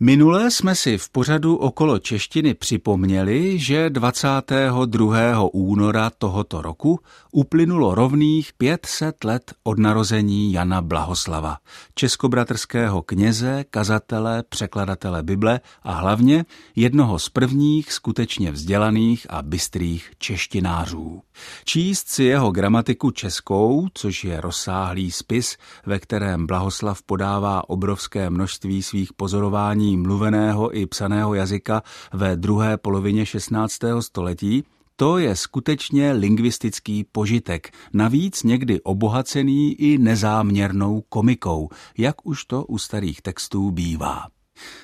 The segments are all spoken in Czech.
Minule jsme si v pořadu okolo češtiny připomněli, že 22. února tohoto roku uplynulo rovných 500 let od narození Jana Blahoslava, českobratrského kněze, kazatele, překladatele Bible a hlavně jednoho z prvních skutečně vzdělaných a bystrých češtinářů. Číst si jeho gramatiku českou, což je rozsáhlý spis, ve kterém Blahoslav podává obrovské množství svých pozorování mluveného i psaného jazyka ve druhé polovině 16. století, to je skutečně lingvistický požitek, navíc někdy obohacený i nezáměrnou komikou, jak už to u starých textů bývá.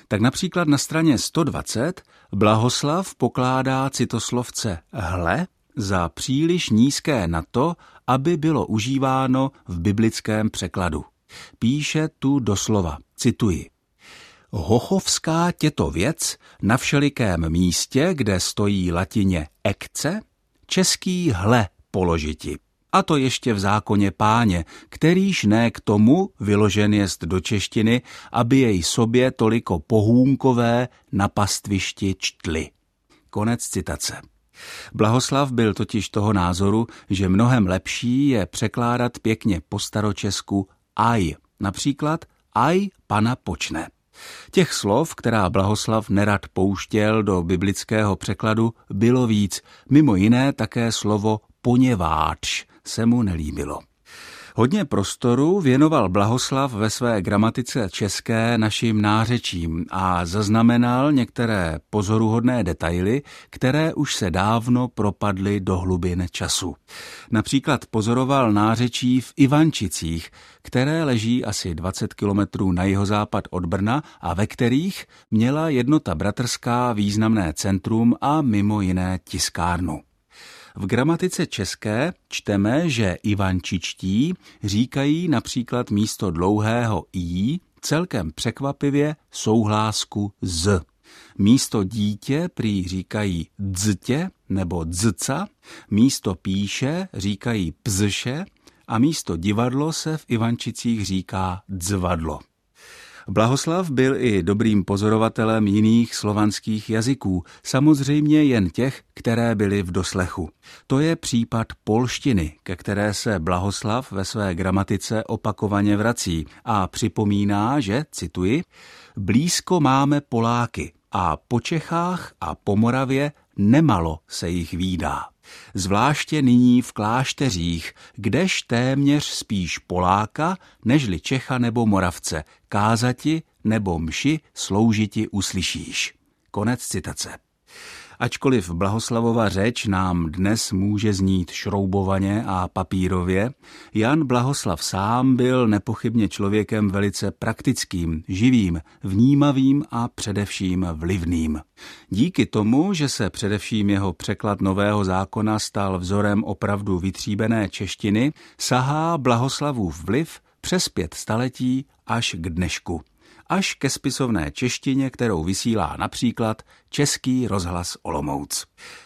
Tak například na straně 120 Blahoslav pokládá citoslovce hle za příliš nízké na to, aby bylo užíváno v biblickém překladu. Píše tu doslova, cituji. Hochovská těto věc na všelikém místě, kde stojí latině ekce, český hle položiti. A to ještě v zákoně páně, kterýž ne k tomu vyložen jest do češtiny, aby jej sobě toliko pohůnkové na pastvišti čtli. Konec citace. Blahoslav byl totiž toho názoru, že mnohem lepší je překládat pěkně po staročesku aj, například aj pana počne. Těch slov, která Blahoslav nerad pouštěl do biblického překladu, bylo víc, mimo jiné také slovo poněváč se mu nelíbilo. Hodně prostoru věnoval Blahoslav ve své gramatice české našim nářečím a zaznamenal některé pozoruhodné detaily, které už se dávno propadly do hlubin času. Například pozoroval nářečí v Ivančicích, které leží asi 20 kilometrů na jihozápad od Brna a ve kterých měla jednota bratrská významné centrum a mimo jiné tiskárnu. V gramatice české čteme, že Ivančičtí říkají například místo dlouhého i celkem překvapivě souhlásku z. Místo dítě prý říkají dztě nebo dzca, místo píše říkají pzše a místo divadlo se v Ivančicích říká dzvadlo. Blahoslav byl i dobrým pozorovatelem jiných slovanských jazyků, samozřejmě jen těch, které byly v doslechu. To je případ polštiny, ke které se Blahoslav ve své gramatice opakovaně vrací a připomíná, že, cituji, blízko máme Poláky a po Čechách a po Moravě nemalo se jich výdá zvláště nyní v klášteřích, kdež téměř spíš Poláka, nežli Čecha nebo Moravce, kázati nebo mši sloužiti uslyšíš. Konec citace. Ačkoliv Blahoslavova řeč nám dnes může znít šroubovaně a papírově, Jan Blahoslav sám byl nepochybně člověkem velice praktickým, živým, vnímavým a především vlivným. Díky tomu, že se především jeho překlad nového zákona stal vzorem opravdu vytříbené češtiny, sahá Blahoslavův vliv přes pět staletí až k dnešku až ke spisovné češtině, kterou vysílá například Český rozhlas Olomouc.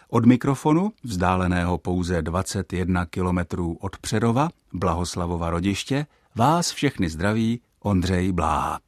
Od mikrofonu, vzdáleného pouze 21 kilometrů od Přerova, Blahoslavova rodiště, vás všechny zdraví Ondřej Bláha.